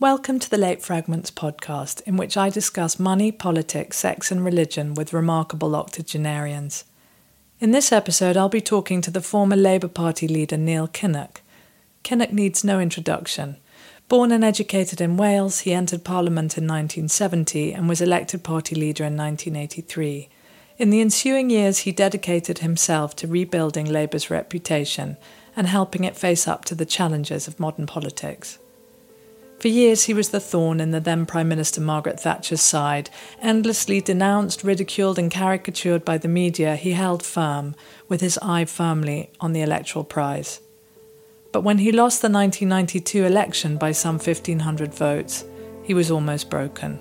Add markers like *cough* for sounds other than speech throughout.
Welcome to the Late Fragments podcast, in which I discuss money, politics, sex, and religion with remarkable octogenarians. In this episode, I'll be talking to the former Labour Party leader Neil Kinnock. Kinnock needs no introduction. Born and educated in Wales, he entered Parliament in 1970 and was elected party leader in 1983. In the ensuing years, he dedicated himself to rebuilding Labour's reputation and helping it face up to the challenges of modern politics. For years, he was the thorn in the then Prime Minister Margaret Thatcher's side. Endlessly denounced, ridiculed, and caricatured by the media, he held firm, with his eye firmly on the electoral prize. But when he lost the 1992 election by some 1,500 votes, he was almost broken.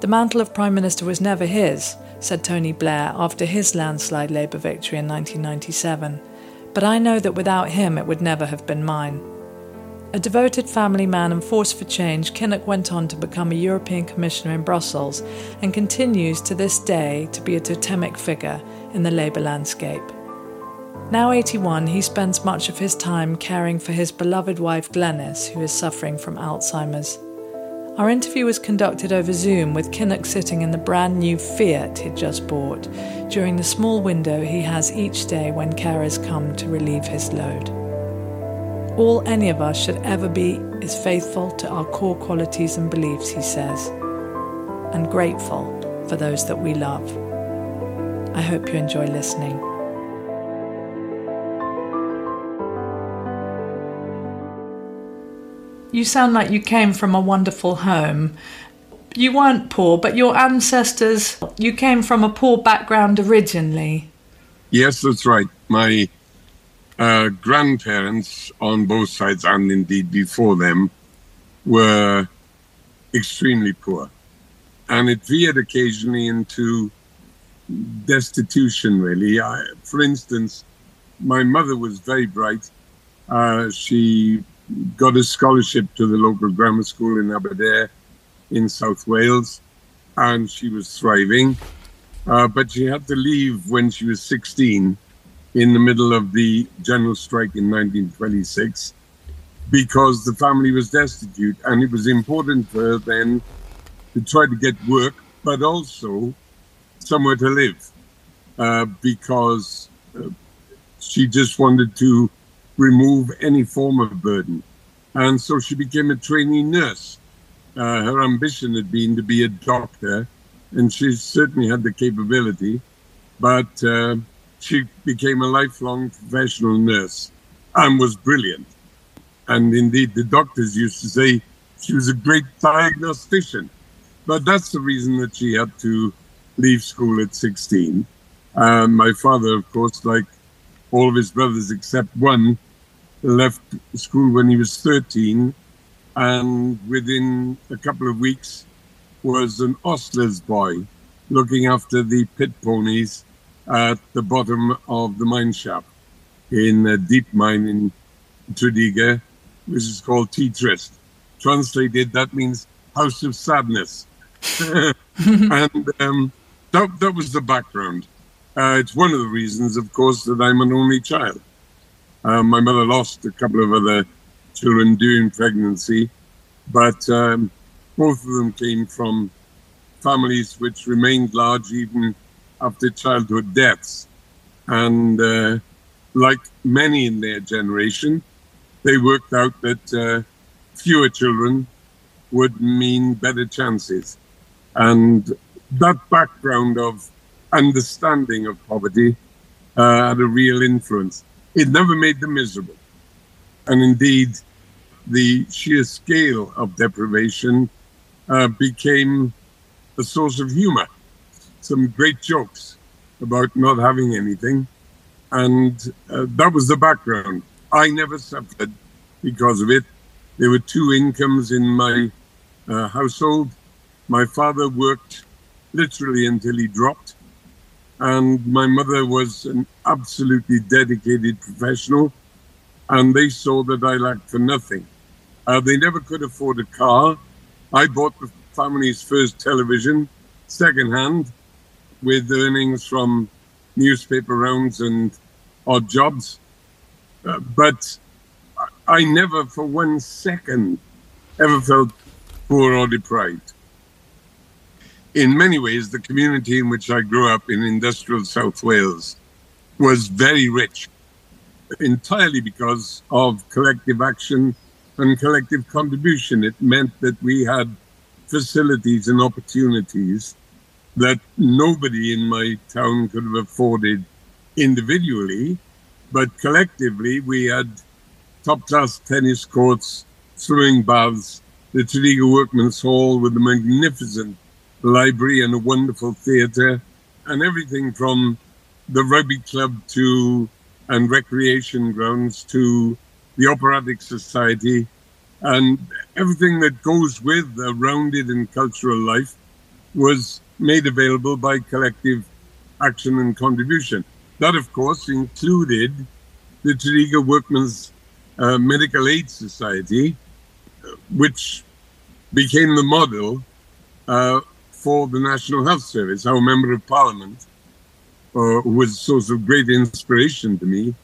The mantle of Prime Minister was never his, said Tony Blair after his landslide Labour victory in 1997, but I know that without him it would never have been mine. A devoted family man and force for change, Kinnock went on to become a European Commissioner in Brussels and continues to this day to be a totemic figure in the Labour landscape. Now 81, he spends much of his time caring for his beloved wife Glenys, who is suffering from Alzheimer's. Our interview was conducted over Zoom with Kinnock sitting in the brand new Fiat he'd just bought during the small window he has each day when carers come to relieve his load. All any of us should ever be is faithful to our core qualities and beliefs, he says, and grateful for those that we love. I hope you enjoy listening. You sound like you came from a wonderful home. You weren't poor, but your ancestors, you came from a poor background originally. Yes, that's right. My uh, grandparents on both sides, and indeed before them, were extremely poor. And it veered occasionally into destitution, really. I, for instance, my mother was very bright. Uh, she got a scholarship to the local grammar school in Aberdare in South Wales, and she was thriving. Uh, but she had to leave when she was 16 in the middle of the general strike in 1926 because the family was destitute and it was important for her then to try to get work but also somewhere to live uh, because uh, she just wanted to remove any form of burden. And so she became a trainee nurse. Uh, her ambition had been to be a doctor and she certainly had the capability but uh, she became a lifelong professional nurse and was brilliant. And indeed, the doctors used to say she was a great diagnostician. But that's the reason that she had to leave school at 16. Um, my father, of course, like all of his brothers except one, left school when he was 13 and within a couple of weeks was an ostler's boy looking after the pit ponies at the bottom of the mine shaft in a deep mine in Tredegar, which is called Tŷ Trist. Translated, that means house of sadness. *laughs* and um, that, that was the background. Uh, it's one of the reasons, of course, that I'm an only child. Uh, my mother lost a couple of other children during pregnancy, but um, both of them came from families which remained large even after childhood deaths. And uh, like many in their generation, they worked out that uh, fewer children would mean better chances. And that background of understanding of poverty uh, had a real influence. It never made them miserable. And indeed, the sheer scale of deprivation uh, became a source of humor some great jokes about not having anything. And uh, that was the background. I never suffered because of it. There were two incomes in my uh, household. My father worked literally until he dropped. And my mother was an absolutely dedicated professional. And they saw that I lacked for nothing. Uh, they never could afford a car. I bought the family's first television secondhand with earnings from newspaper rounds and odd jobs. Uh, but I never for one second ever felt poor or deprived. In many ways, the community in which I grew up in industrial South Wales was very rich, entirely because of collective action and collective contribution. It meant that we had facilities and opportunities that nobody in my town could have afforded individually, but collectively we had top class tennis courts, swimming baths, the Tredegar Workmen's Hall with a magnificent library and a wonderful theatre, and everything from the rugby club to and recreation grounds to the operatic society and everything that goes with a rounded and cultural life was made available by collective action and contribution. That, of course, included the Tredegar Workmen's uh, Medical Aid Society, which became the model uh, for the National Health Service. Our Member of Parliament, uh, who was a source of great inspiration to me,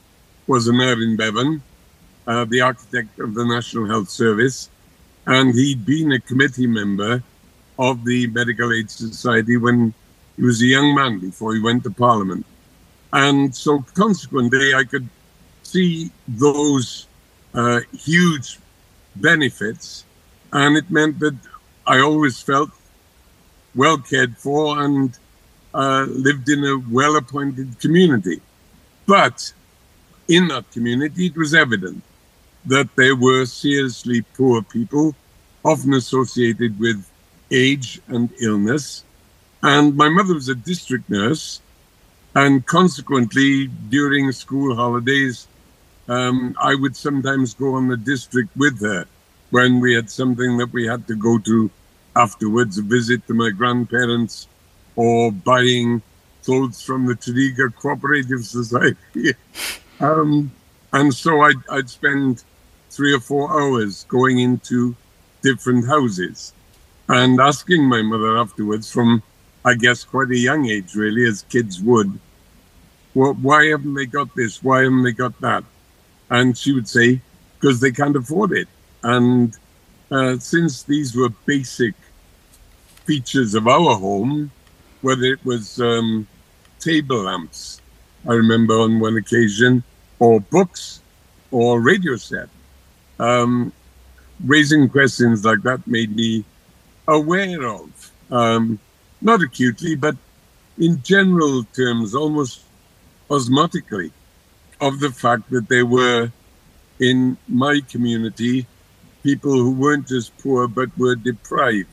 was Aneurin Bevan, uh, the architect of the National Health Service, and he'd been a committee member of the Medical Aid Society when he was a young man before he went to Parliament. And so, consequently, I could see those uh, huge benefits, and it meant that I always felt well cared for and uh, lived in a well appointed community. But in that community, it was evident that there were seriously poor people, often associated with age and illness. And my mother was a district nurse, and consequently, during school holidays, um, I would sometimes go on the district with her when we had something that we had to go to afterwards, a visit to my grandparents or buying clothes from the Tredegar Cooperative Society. *laughs* um, and so I'd, I'd spend three or four hours going into different houses and asking my mother afterwards from I guess quite a young age really as kids would well why haven't they got this? Why haven't they got that? And she would say because they can't afford it. And uh, since these were basic features of our home whether it was um, table lamps I remember on one occasion or books or radio set um, raising questions like that made me aware of, um, not acutely, but in general terms, almost osmotically, of the fact that there were in my community people who weren't just poor but were deprived.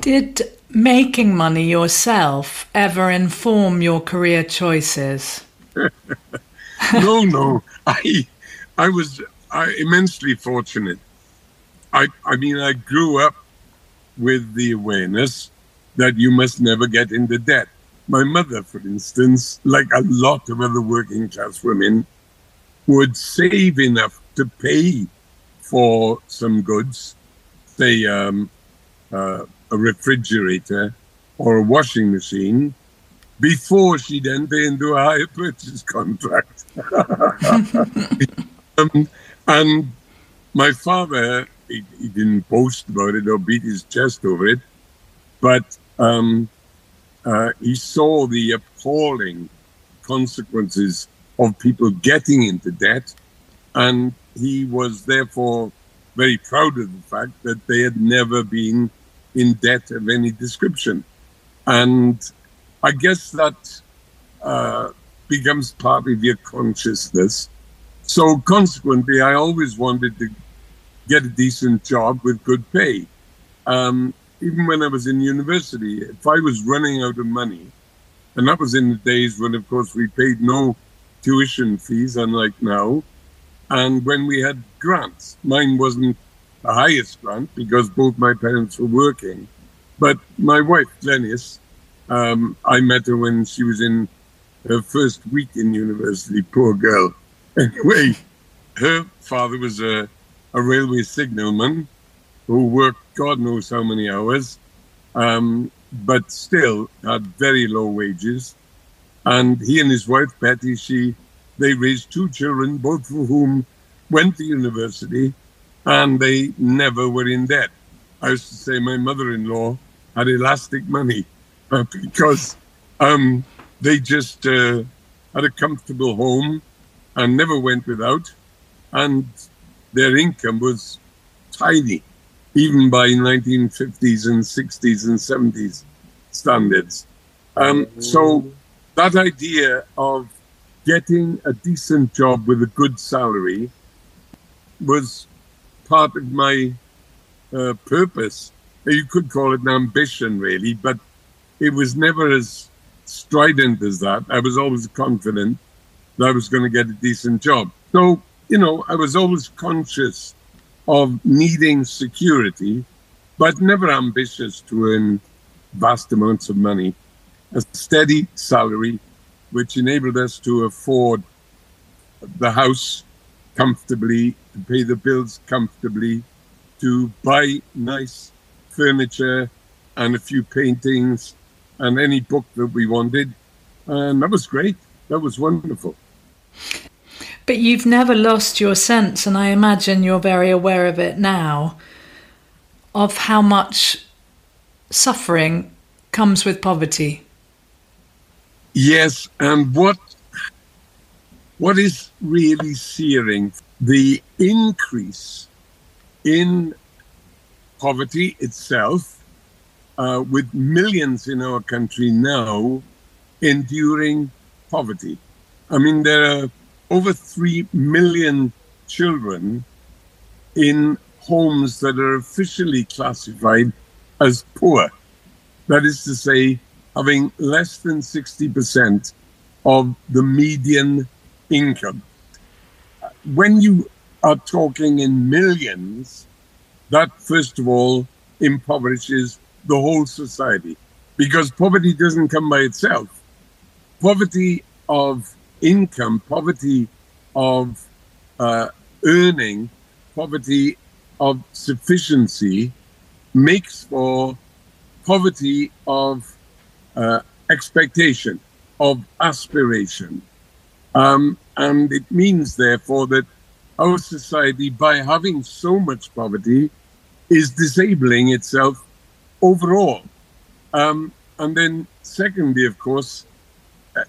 Did making money yourself ever inform your career choices? *laughs* no, no. I I was I, immensely fortunate. I, I mean, I grew up with the awareness that you must never get into debt. My mother, for instance, like a lot of other working class women, would save enough to pay for some goods, say um, uh, a refrigerator or a washing machine, before she'd enter into a hire purchase contract. *laughs* *laughs* Um, and my father, he, he, didn't boast about it or beat his chest over it, but um, uh, he saw the appalling consequences of people getting into debt. And he was therefore very proud of the fact that they had never been in debt of any description. And I guess that uh, becomes part of your consciousness so consequently, I always wanted to get a decent job with good pay. Um, even when I was in university, if I was running out of money, and that was in the days when, of course, we paid no tuition fees, unlike now, and when we had grants, mine wasn't the highest grant because both my parents were working. But my wife, Glenys, um, I met her when she was in her first week in university, poor girl. *laughs* Anyway, her father was a, a railway signalman who worked God knows how many hours, um, but still had very low wages. And he and his wife, Betty, she they raised two children, both of whom went to university. and they never were in debt. I used to say my mother-in-law had elastic money *laughs* uh, because um, they just uh, had a comfortable home and never went without, and their income was tiny, even by 1950s and 60s and 70s standards. Um, so that idea of getting a decent job with a good salary was part of my uh, purpose. You could call it an ambition, really, but it was never as strident as that. I was always confident that I was going to get a decent job. So, you know, I was always conscious of needing security, but never ambitious to earn vast amounts of money. A steady salary, which enabled us to afford the house comfortably, to pay the bills comfortably, to buy nice furniture and a few paintings and any book that we wanted. And that was great. That was wonderful. But you've never lost your sense, and I imagine you're very aware of it now, of how much suffering comes with poverty. Yes, and what what is really searing the increase in poverty itself, uh, with millions in our country now enduring poverty. I mean, there are over 3 million children in homes that are officially classified as poor. That is to say, having less than 60% of the median income. When you are talking in millions, that first of all impoverishes the whole society because poverty doesn't come by itself. Poverty of income, poverty of uh, earning, poverty of sufficiency makes for poverty of uh, expectation, of aspiration. Um, and it means, therefore, that our society, by having so much poverty, is disabling itself overall. Um, and then, secondly, of course,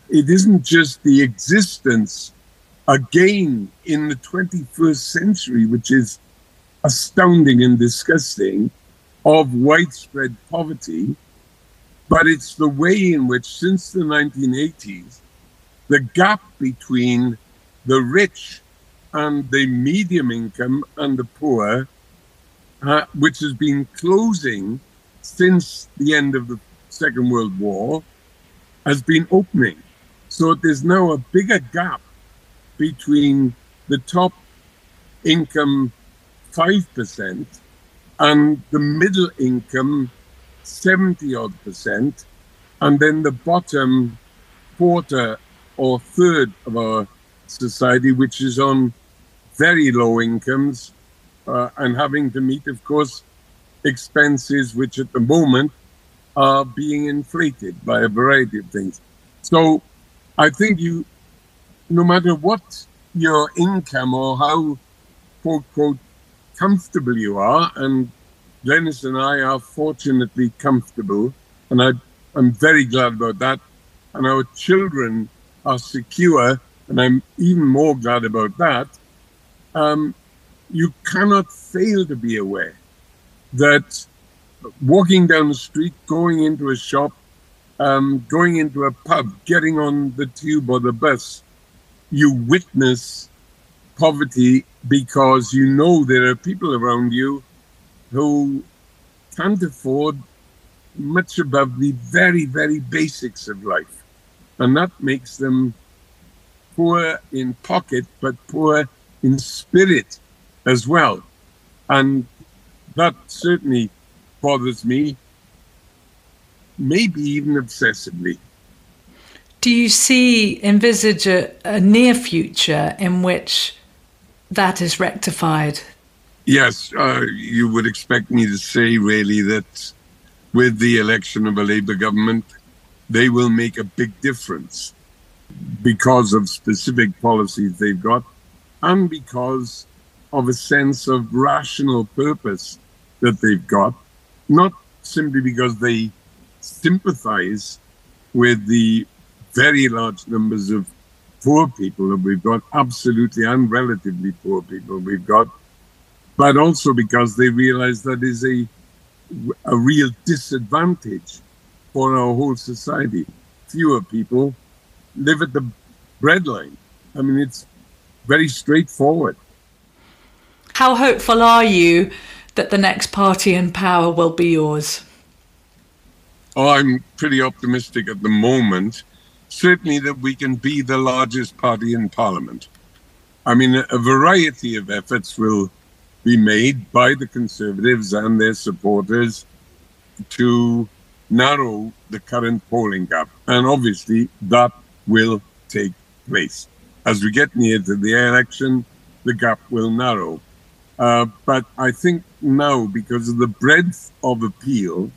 it isn't just the existence again in the 21st century, which is astounding and disgusting, of widespread poverty, but it's the way in which, since the 1980s, the gap between the rich and the medium income and the poor, uh, which has been closing since the end of the Second World War, has been opening. So there's now a bigger gap between the top income 5% and the middle income 70 odd percent, and then the bottom quarter or third of our society, which is on very low incomes uh, and having to meet, of course, expenses which at the moment are being inflated by a variety of things. So I think you, no matter what your income or how quote, quote, comfortable you are, and Glenys and I are fortunately comfortable, and I, I'm very glad about that. And our children are secure, and I'm even more glad about that. Um, you cannot fail to be aware that walking down the street, going into a shop, um, going into a pub, getting on the tube or the bus, you witness poverty because you know there are people around you who can't afford much above the very, very basics of life. And that makes them poor in pocket, but poor in spirit as well. And that certainly bothers me, maybe even obsessively. Do you see, envisage a, a near future in which that is rectified? Yes, uh, you would expect me to say really that with the election of a Labour government, they will make a big difference because of specific policies they've got and because of a sense of rational purpose that they've got, not simply because they sympathize with the very large numbers of poor people that we've got, absolutely and relatively poor people we've got, but also because they realize that is a, a real disadvantage for our whole society. Fewer people live at the breadline. I mean, it's very straightforward. How hopeful are you that the next party in power will be yours? I'm pretty optimistic at the moment. Certainly, that we can be the largest party in Parliament. I mean, a variety of efforts will be made by the Conservatives and their supporters to narrow the current polling gap. And obviously, that will take place. As we get near to the election, the gap will narrow. Uh, but I think now, because of the breadth of appeal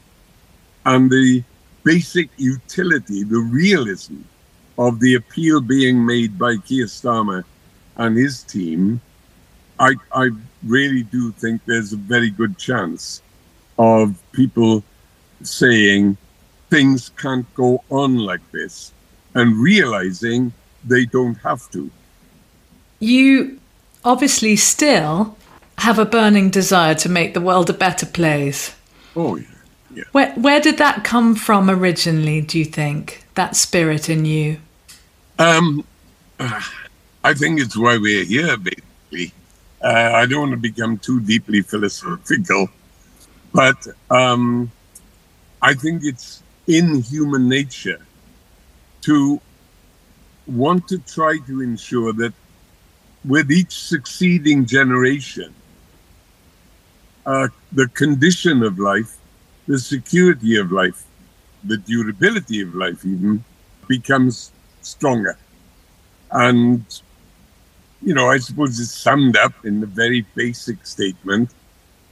and the basic utility, the realism of the appeal being made by Keir Starmer and his team, I, I really do think there's a very good chance of people saying things can't go on like this and realizing they don't have to. You obviously still have a burning desire to make the world a better place. Oh, yeah. yeah. Where, where did that come from originally, do you think? That spirit in you? Um, I think it's why we're here, basically. Uh, I don't want to become too deeply philosophical, but um, I think it's in human nature to want to try to ensure that with each succeeding generation, uh, the condition of life, the security of life, the durability of life, even becomes stronger. And, you know, I suppose it's summed up in the very basic statement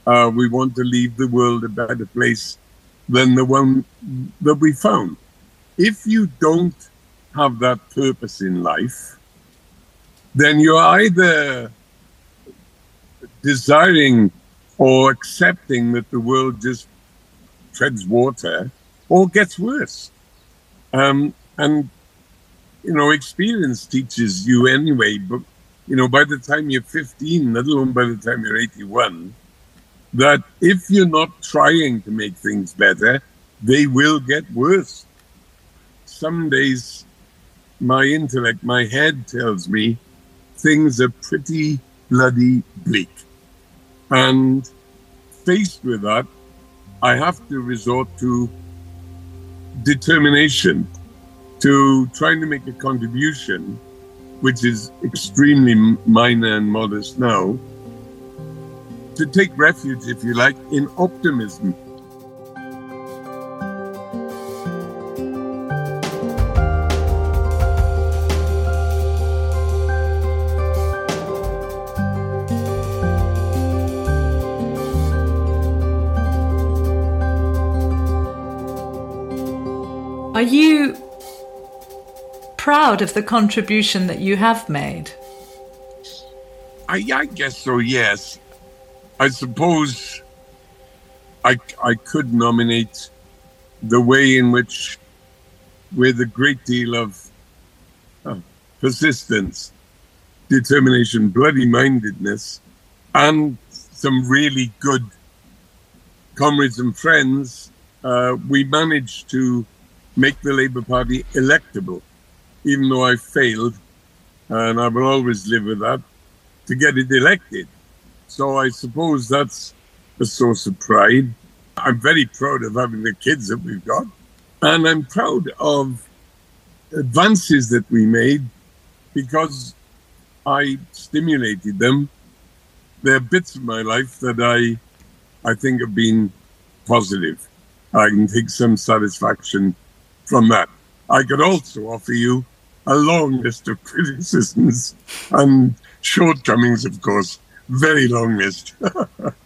uh, we want to leave the world a better place than the one that we found. If you don't have that purpose in life, then you're either desiring or accepting that the world just treads water or gets worse. Um, and, you know, experience teaches you anyway, but, you know, by the time you're 15, let alone by the time you're 81, that if you're not trying to make things better, they will get worse. Some days, my intellect, my head tells me things are pretty bloody bleak. And faced with that, I have to resort to determination, to trying to make a contribution, which is extremely minor and modest now, to take refuge, if you like, in optimism proud of the contribution that you have made? I, I guess so, yes. I suppose I, I could nominate the way in which, with a great deal of uh, persistence, determination, bloody mindedness, and some really good comrades and friends, uh, we managed to make the Labour Party electable, even though I failed, and I will always live with that, to get it elected. So I suppose that's a source of pride. I'm very proud of having the kids that we've got, and I'm proud of advances that we made because I stimulated them. There are bits of my life that I, I think have been positive. I can take some satisfaction from that. I could also offer you a long list of criticisms and shortcomings, of course, very long list.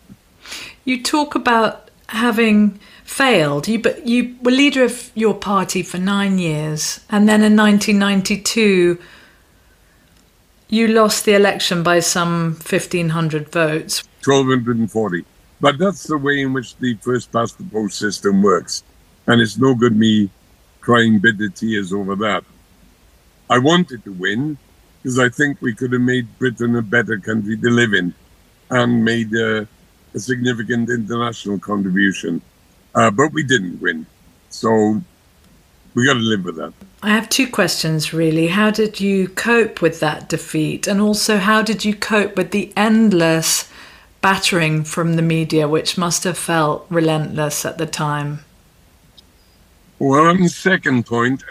*laughs* you talk about having failed. You but you were leader of your party for nine years, and then in 1992, You lost the election by some 1,500 votes. 1,240. But that's the way in which the first past the post system works. And it's no good me crying bitter tears over that. I wanted to win because I think we could have made Britain a better country to live in and made a, a significant international contribution. Uh, but we didn't win. So we got to live with that. I have two questions really. How did you cope with that defeat? And also, how did you cope with the endless battering from the media, which must have felt relentless at the time? Well, on the second point,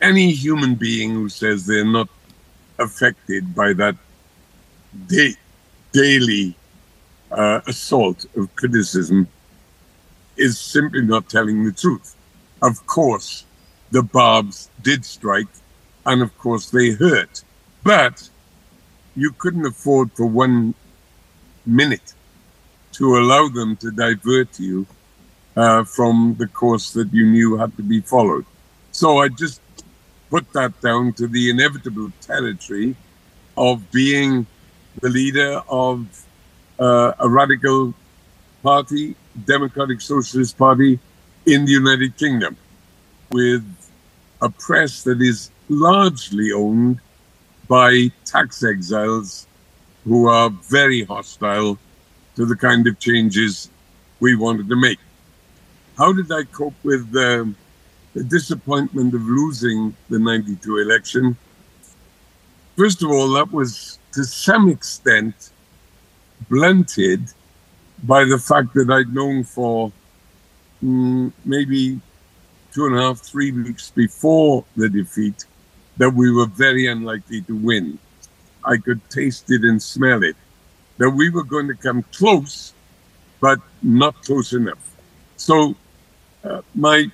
any human being who says they're not affected by that da- daily uh, assault of criticism is simply not telling the truth. Of course, the barbs did strike, and of course, they hurt. But you couldn't afford for one minute to allow them to divert you uh, from the course that you knew had to be followed. So I just put that down to the inevitable territory of being the leader of uh, a radical party, Democratic Socialist Party in the United Kingdom, with a press that is largely owned by tax exiles who are very hostile to the kind of changes we wanted to make. How did I cope with um, the disappointment of losing the 92 election? First of all, that was to some extent blunted by the fact that I'd known for mm, maybe two and a half, three weeks before the defeat that we were very unlikely to win. I could taste it and smell it, that we were going to come close, but not close enough. So uh, my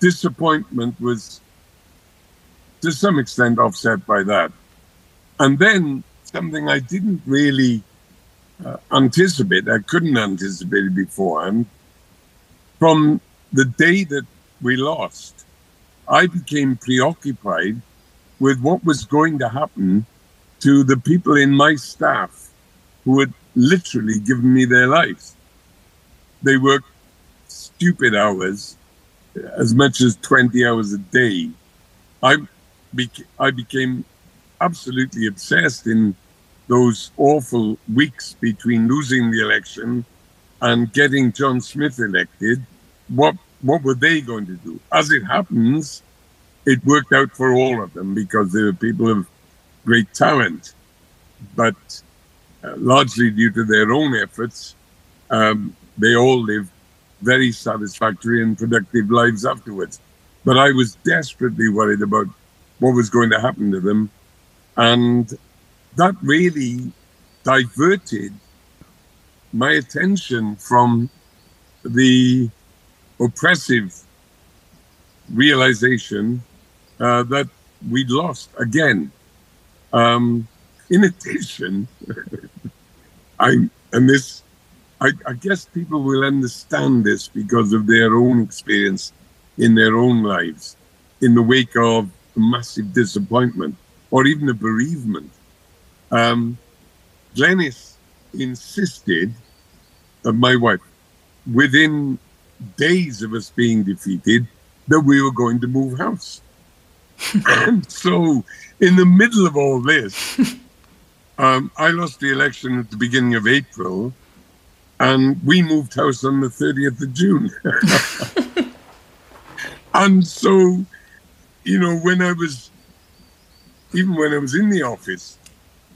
disappointment was to some extent offset by that. And then something I didn't really uh, anticipate, I couldn't anticipate it beforehand. From the day that we lost, I became preoccupied with what was going to happen to the people in my staff who had literally given me their lives. They worked stupid hours, as much as 20 hours a day. I, beca- I became absolutely obsessed in those awful weeks between losing the election and getting John Smith elected. What what were they going to do? As it happens, it worked out for all of them because they were people of great talent, but uh, largely due to their own efforts, um, they all lived very satisfactory and productive lives afterwards. But I was desperately worried about what was going to happen to them. And that really diverted my attention from the oppressive realization uh, that we'd lost again. Um, in addition, *laughs* I and this, I, I guess people will understand this because of their own experience in their own lives, in the wake of a massive disappointment or even a bereavement. Um, Glenys insisted, uh, my wife, within days of us being defeated, that we were going to move house. *laughs* and so, in the middle of all this, *laughs* um, I lost the election at the beginning of April, and we moved house on the 30th of June. *laughs* and so, you know, when I was, even when I was in the office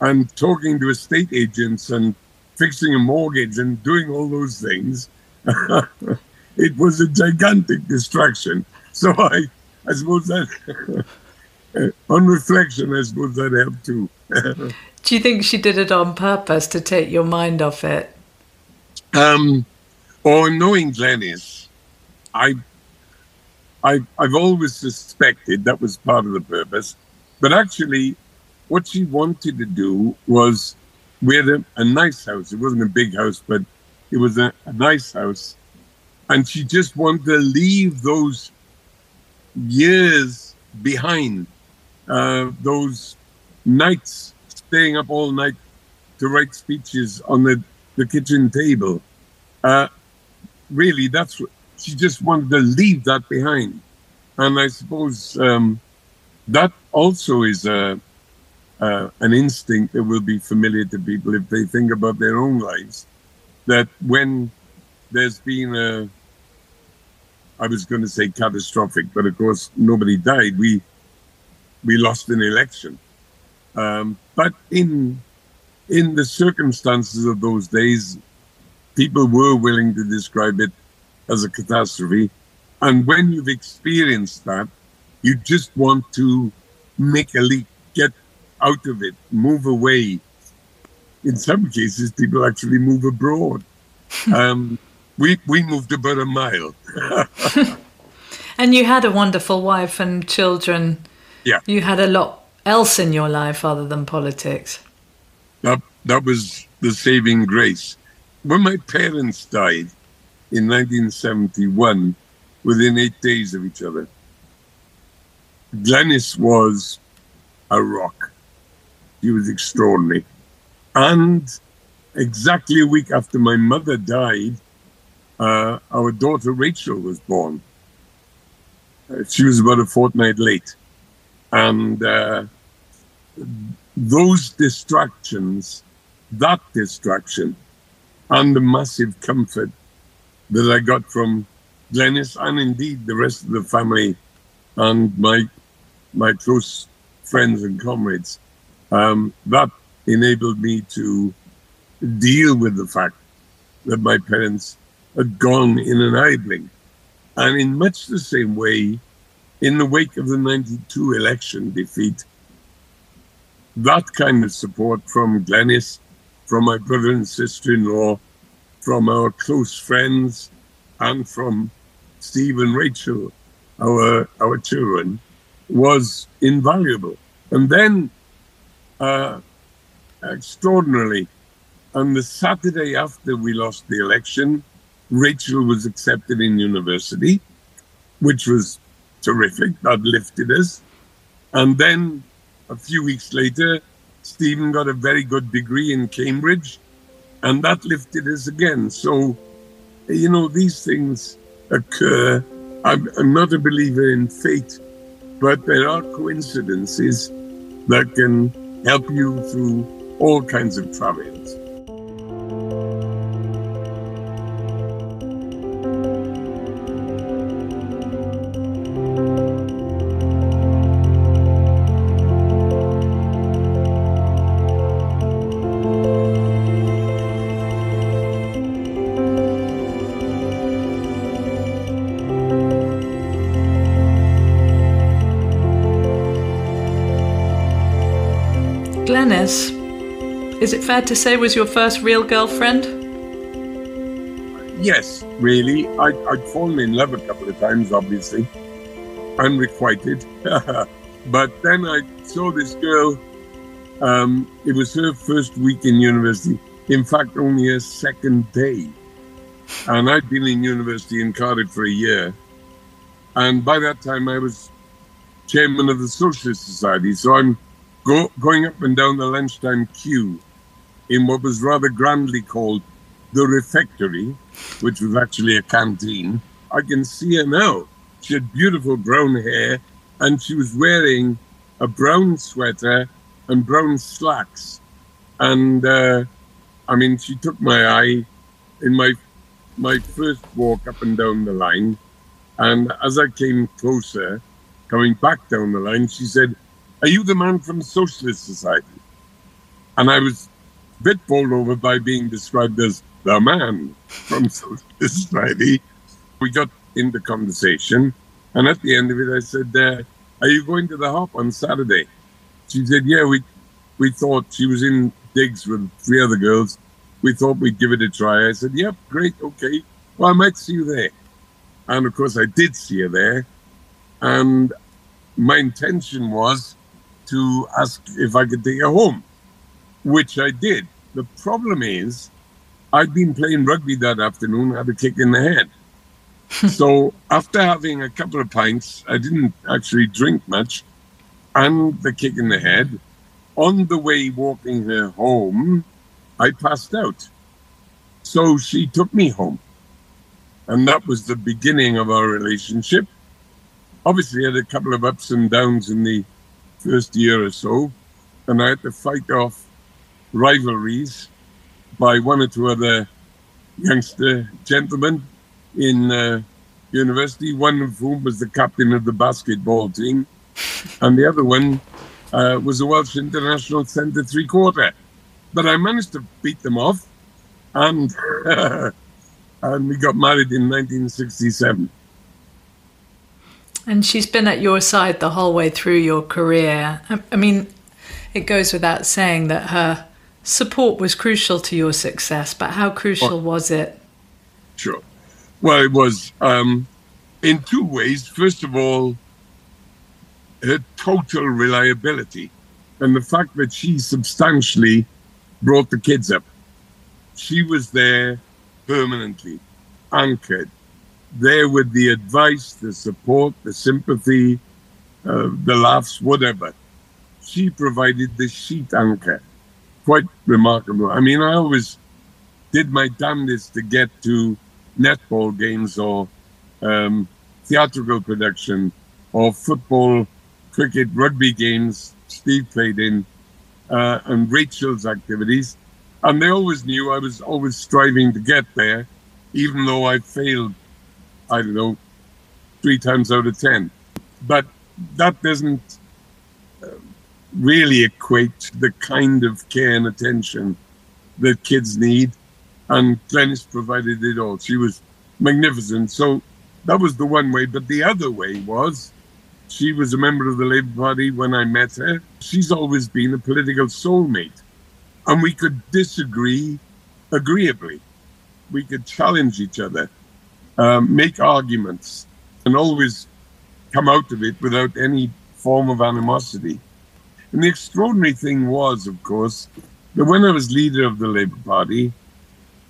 and talking to estate agents and fixing a mortgage and doing all those things, *laughs* it was a gigantic distraction. So I, I suppose that, *laughs* on reflection, I suppose that helped too. Do you think she did it on purpose to take your mind off it? Um, or knowing Glenys, I, I, I've always suspected that was part of the purpose. But actually, what she wanted to do was we had a, a nice house. It wasn't a big house, but it was a, a nice house. And she just wanted to leave those years behind, uh, those nights staying up all night to write speeches on the, the kitchen table. Uh, really, that's what she just wanted to leave that behind. And I suppose um, that also is a, uh, an instinct that will be familiar to people if they think about their own lives. That when there's been a, I was going to say catastrophic, but of course nobody died. We we lost an election, um, but in in the circumstances of those days, people were willing to describe it as a catastrophe. And when you've experienced that, you just want to make a leap, get out of it, move away. In some cases, people actually move abroad. *laughs* um, we we moved about a mile. *laughs* and you had a wonderful wife and children. Yeah. You had a lot else in your life other than politics. That that was the saving grace. When my parents died in 1971, within eight days of each other, Glenys was a rock. She was extraordinary. And exactly a week after my mother died, uh, our daughter Rachel was born. Uh, she was about a fortnight late. And uh, those distractions, that distraction, and the massive comfort that I got from Glenys and indeed the rest of the family and my my close friends and comrades, um, that enabled me to deal with the fact that my parents had gone in an eye blink. And in much the same way, in the wake of the 92 election defeat, that kind of support from Glenys, from my brother and sister in law, from our close friends, and from Steve and Rachel, our, our children, was invaluable. And then, uh, extraordinarily, on the Saturday after we lost the election, Rachel was accepted in university, which was terrific. That lifted us. And then a few weeks later, Stephen got a very good degree in Cambridge, and that lifted us again. So, you know, these things occur. I'm, I'm not a believer in fate, but there are coincidences that can help you through all kinds of travails. Is it fair to say was your first real girlfriend? Yes, really. I, I'd fallen in love a couple of times, obviously, unrequited. *laughs* but then I saw this girl. Um, it was her first week in university. In fact, only her second day. And I'd been in university in Cardiff for a year. And by that time, I was chairman of the Socialist Society. So I'm go, going up and down the lunchtime queue in what was rather grandly called the refectory, which was actually a canteen. I can see her now. She had beautiful brown hair and she was wearing a brown sweater and brown slacks. And uh, I mean, she took my eye in my my first walk up and down the line. And as I came closer, coming back down the line, she said, are you the man from Socialist Society? And I was bit bowled over by being described as the man from *laughs* Society. We got into conversation, and at the end of it, I said, uh, "Are you going to the hop on Saturday?" She said, "Yeah, we we thought she was in digs with three other girls. We thought we'd give it a try." I said, "Yep, great, okay. Well, I might see you there." And of course, I did see her there, and my intention was to ask if I could take her home, which I did. The problem is, I'd been playing rugby that afternoon, had a kick in the head. *laughs* so after having a couple of pints, I didn't actually drink much, and the kick in the head, on the way walking her home, I passed out. So she took me home. And that was the beginning of our relationship. Obviously, I had a couple of ups and downs in the first year or so, and I had to fight off rivalries by one or two other youngster gentlemen in uh, university, one of whom was the captain of the basketball team, *laughs* and the other one uh, was a Welsh international centre three quarter. But I managed to beat them off, and *laughs* and we got married in 1967. And she's been at your side the whole way through your career. I mean, it goes without saying that her support was crucial to your success, but how crucial oh, was it? Sure. Well, it was um, in two ways. First of all, her total reliability and the fact that she substantially brought the kids up. She was there permanently, anchored, there with the advice, the support, the sympathy, uh, the laughs, whatever. She provided the sheet anchor. Quite remarkable. I mean, I always did my damnedest to get to netball games or um, theatrical production or football, cricket, rugby games Steve played in uh, and Rachel's activities. And they always knew I was always striving to get there, even though I failed, I don't know, three times out of 10. But that doesn't really equate the kind of care and attention that kids need. And Glenys provided it all. She was magnificent. So that was the one way. But the other way was she was a member of the Labour Party when I met her. She's always been a political soulmate. And we could disagree agreeably. We could challenge each other, um, make arguments, and always come out of it without any form of animosity. And the extraordinary thing was, of course, that when I was leader of the Labour Party,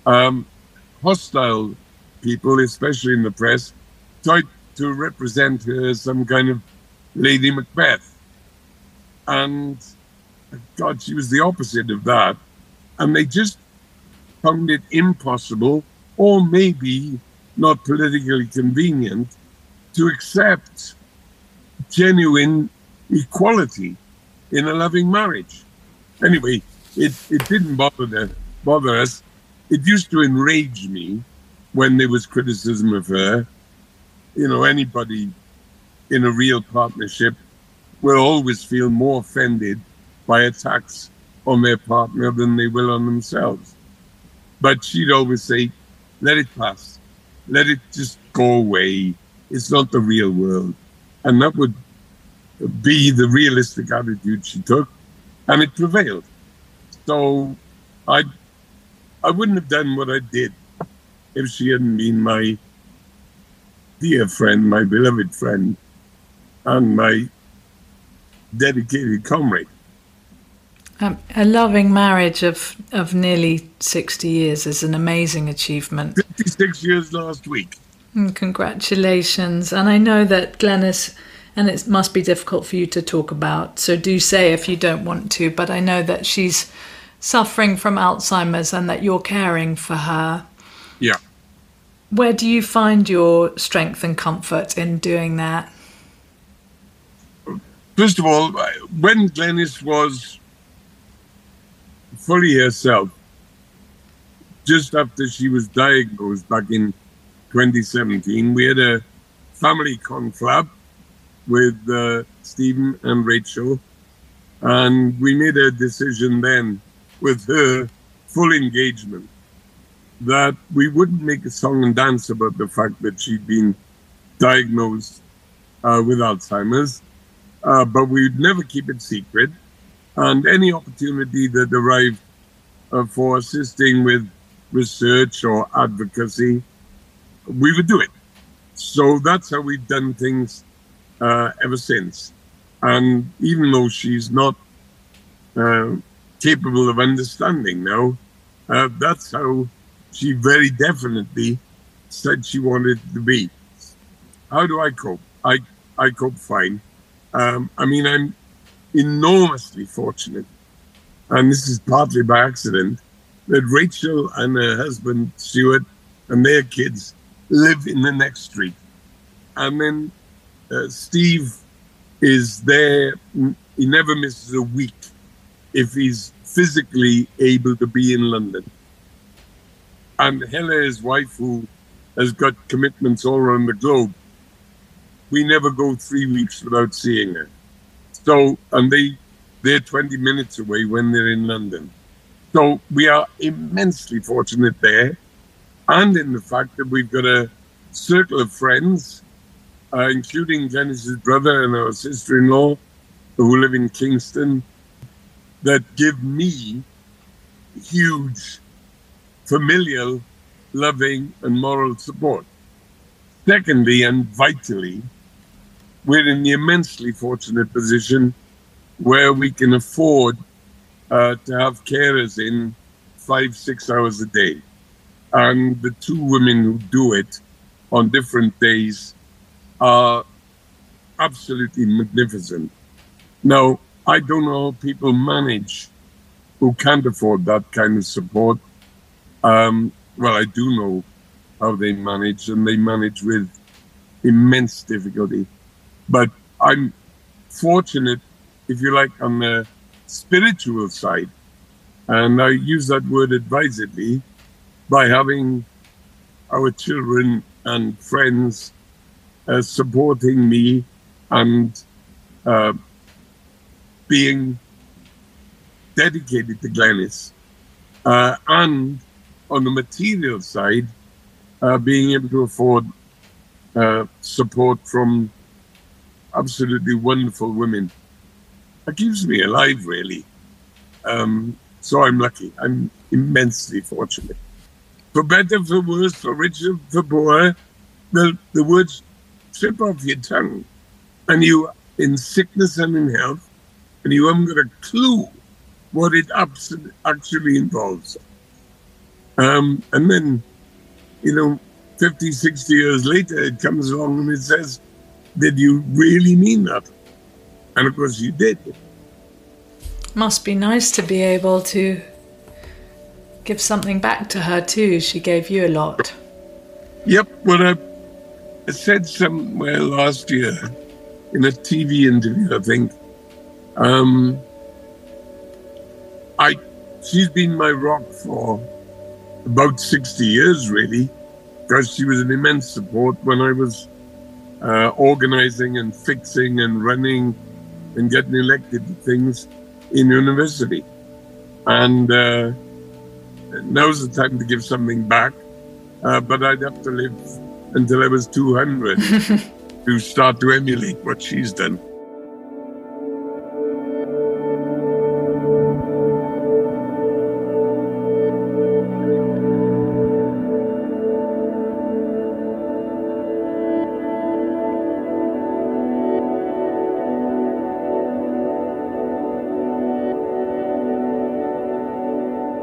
um, hostile people, especially in the press, tried to represent her as some kind of Lady Macbeth. And God, she was the opposite of that. And they just found it impossible, or maybe not politically convenient, to accept genuine equality in a loving marriage. Anyway, it, it didn't bother, the, bother us. It used to enrage me when there was criticism of her you know, anybody in a real partnership will always feel more offended by attacks on their partner than they will on themselves. But she'd always say, let it pass. Let it just go away. It's not the real world. And that would be the realistic attitude she took. And it prevailed. So I I wouldn't have done what I did if she hadn't been my dear friend, my beloved friend, and my dedicated comrade. Um, a loving marriage of, of nearly 60 years is an amazing achievement. 56 years last week. And mm, congratulations. And I know that Glenys, and it must be difficult for you to talk about, so do say if you don't want to, but I know that she's suffering from Alzheimer's and that you're caring for her. Yeah. Where do you find your strength and comfort in doing that? First of all, when Glenys was fully herself, just after she was diagnosed back in 2017, we had a family conflab with uh, Stephen and Rachel, and we made a decision then with her full engagement that we wouldn't make a song and dance about the fact that she'd been diagnosed uh, with Alzheimer's, uh, but we'd never keep it secret. And any opportunity that arrived uh, for assisting with research or advocacy, we would do it. So that's how we've done things uh, ever since. And even though she's not uh, capable of understanding now, uh, that's how she very definitely said she wanted to be. How do I cope? I, I cope fine. Um, I mean, I'm enormously fortunate and this is partly by accident, that Rachel and her husband, Stuart, and their kids live in the next street. And then uh, Steve is there, he never misses a week if he's physically able to be in London. And Helle, his wife, who has got commitments all around the globe, we never go three weeks without seeing her. So, and they they're 20 minutes away when they're in London. So we are immensely fortunate there, and in the fact that we've got a circle of friends, uh, including Glenys's brother and our sister-in-law, who live in Kingston, that give me huge familial, loving, and moral support. Secondly, and vitally, we're in the immensely fortunate position where we can afford uh, to have carers in five, six hours a day. And the two women who do it on different days are absolutely magnificent. Now, I don't know how people manage who can't afford that kind of support. Um, well, I do know how they manage, and they manage with immense difficulty. But I'm fortunate if you like, on the spiritual side. And I use that word advisedly by having our children and friends uh, supporting me and uh, being dedicated to Glenys. Uh, and on the material side, uh, being able to afford uh, support from absolutely wonderful women that keeps me alive, really. Um, so I'm lucky. I'm immensely fortunate. For better, for worse, for richer, for poorer, the, the words slip off your tongue. And you, in sickness and in health, and you haven't got a clue what it actually involves. Um, and then, you know, 50, 60 years later, it comes along and it says, Did you really mean that? And of course, you did. Must be nice to be able to give something back to her too. She gave you a lot. Yep. Well, I, I said somewhere last year in a TV interview, I think. Um, I she's been my rock for about 60 years, really, because she was an immense support when I was uh, organizing and fixing and running and getting elected to things in university. And uh, now's the time to give something back. Uh, but I'd have to live until I was 200 to *laughs* start to emulate what she's done.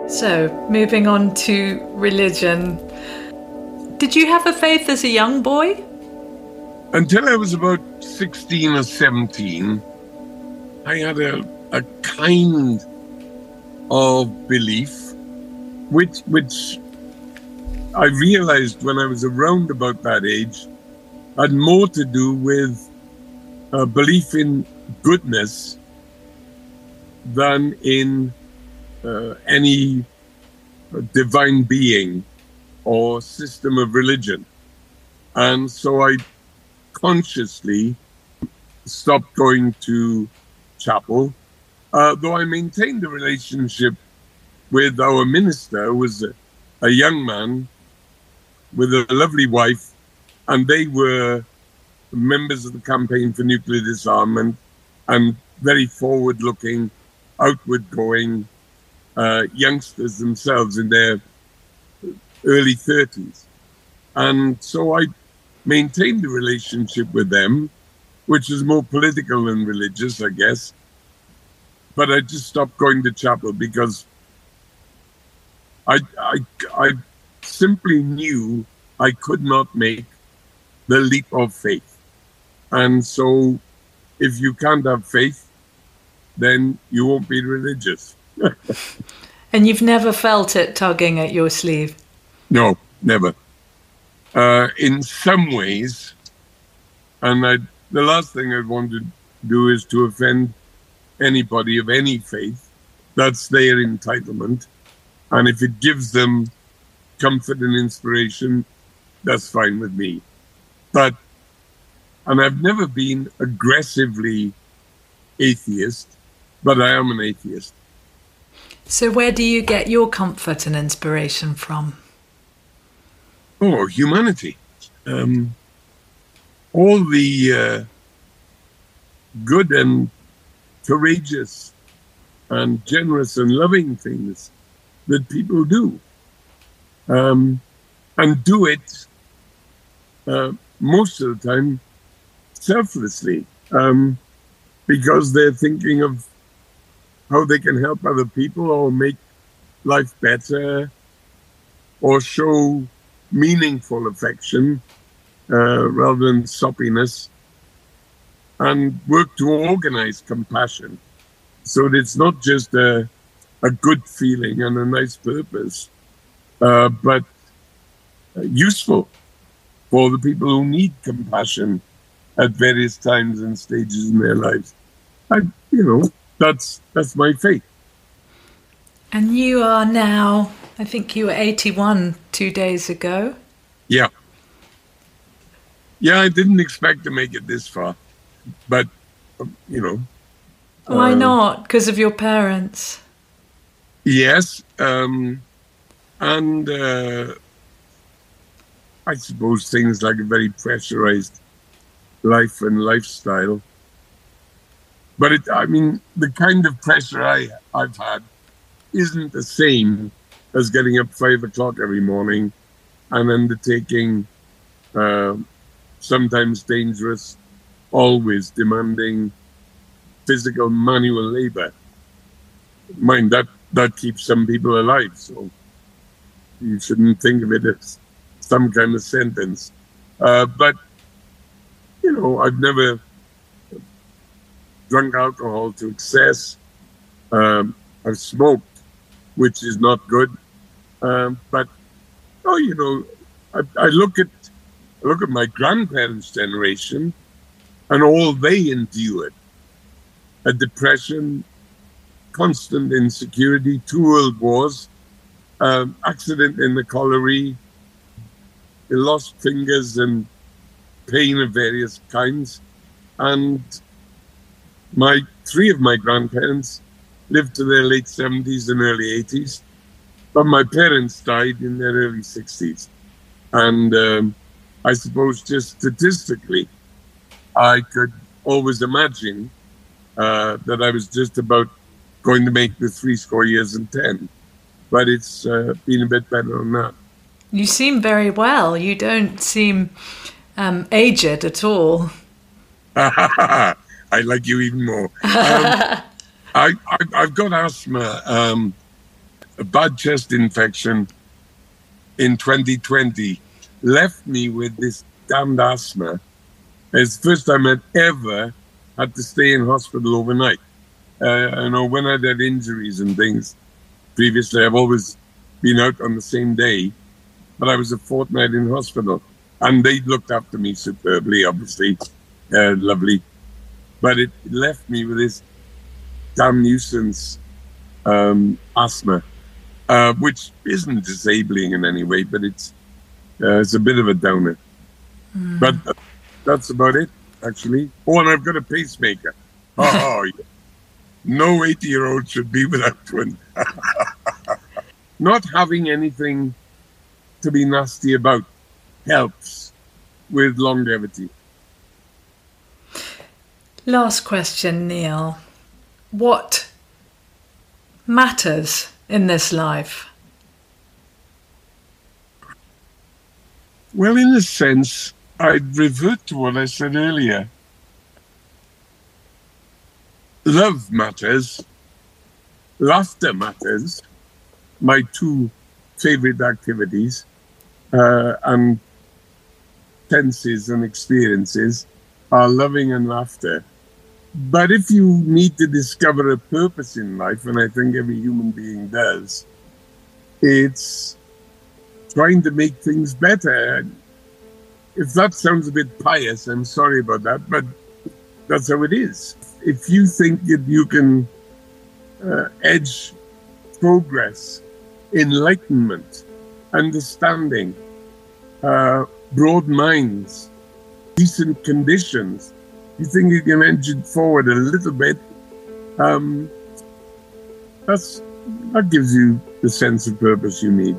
So, moving on to religion. Did you have a faith as a young boy? Until I was about 16 or 17, I had a, a kind of belief, which, which I realized when I was around about that age had more to do with a belief in goodness than in uh, any divine being or system of religion. And so I consciously stopped going to chapel, uh, though I maintained a relationship with our minister, who was a, a young man with a lovely wife, and they were members of the campaign for nuclear disarmament and very forward looking, outward going uh, youngsters themselves in their early 30s. And so I maintained a relationship with them, which is more political than religious, I guess. But I just stopped going to chapel because I, I, I simply knew I could not make the leap of faith. And so if you can't have faith, then you won't be religious. *laughs* and you've never felt it tugging at your sleeve? No, never. Uh, in some ways, and I, the last thing I want to do is to offend anybody of any faith. That's their entitlement. And if it gives them comfort and inspiration, that's fine with me. But, and I've never been aggressively atheist, but I am an atheist. So, where do you get your comfort and inspiration from? Oh, humanity. Um, all the uh, good and courageous and generous and loving things that people do. Um, and do it uh, most of the time selflessly um, because they're thinking of how they can help other people or make life better or show meaningful affection uh, rather than soppiness and work to organize compassion so that it's not just a, a good feeling and a nice purpose, uh, but useful for the people who need compassion at various times and stages in their lives. I, you know, that's that's my faith. And you are now, I think you were 81 two days ago. Yeah. Yeah, I didn't expect to make it this far, but um, you know. Why uh, not? Because of your parents. Yes, um, and uh, I suppose things like a very pressurized life and lifestyle. But it, I mean, the kind of pressure I, I've had isn't the same as getting up five o'clock every morning and undertaking uh, sometimes dangerous, always demanding physical manual labor. Mind that that keeps some people alive, so you shouldn't think of it as some kind of sentence. Uh, but, you know, I've never drunk alcohol to excess. Um, I've smoked, which is not good. Um, but, oh, you know, I, I look at I look at my grandparents' generation, and all they endured: a depression, constant insecurity, two world wars, um, accident in the colliery, lost fingers and pain of various kinds. And my three of my grandparents lived to their late 70s and early 80s, but my parents died in their early 60s. And um, I suppose just statistically, I could always imagine uh, that I was just about going to make the three score years and 10. But it's uh, been a bit better than that. You seem very well. You don't seem um, aged at all. *laughs* I like you even more. Um, *laughs* I, I, have got asthma, um, a bad chest infection in 2020 left me with this damned asthma. It's the first time I'd ever had to stay in hospital overnight. Uh, you know, when I'd had injuries and things previously, I've always been out on the same day but I was a fortnight in hospital. And they looked after me superbly, obviously, uh, lovely. But it left me with this damn nuisance um, asthma, uh, which isn't disabling in any way, but it's uh, it's a bit of a downer. Mm. But that's about it, actually. Oh, and I've got a pacemaker. *laughs* Oh, oh no 80 year old should be without one. *laughs* Not having anything to be nasty about helps with longevity. Last question, Neil. What matters in this life? Well, in a sense, I'd revert to what I said earlier. Love matters, laughter matters, my two favorite activities uh, and tenses and experiences are loving and laughter. But if you need to discover a purpose in life, and I think every human being does, it's trying to make things better. If that sounds a bit pious, I'm sorry about that, but that's how it is. If you think that you can uh, edge progress, enlightenment, understanding, uh, broad minds, decent conditions, you think you can edge it forward a little bit, um, that's that gives you the sense of purpose you need.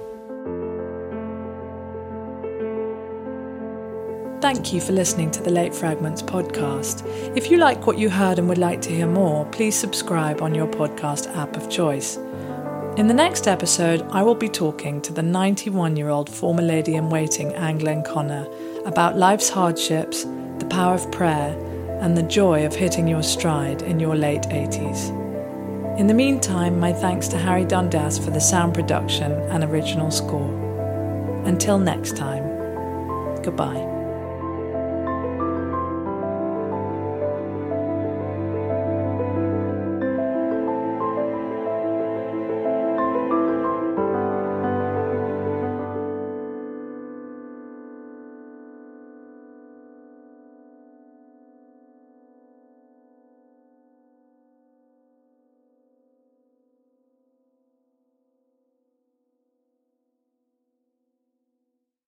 Thank you for listening to the Late Fragments podcast. If you like what you heard and would like to hear more, please subscribe on your podcast app of choice. In the next episode, I will be talking to the 91 year old former lady in waiting, Anne Glenconner, about life's hardships, the power of prayer, and the joy of hitting your stride in your late 80s. In the meantime, my thanks to Harry Dundas for the sound production and original score. Until next time, goodbye.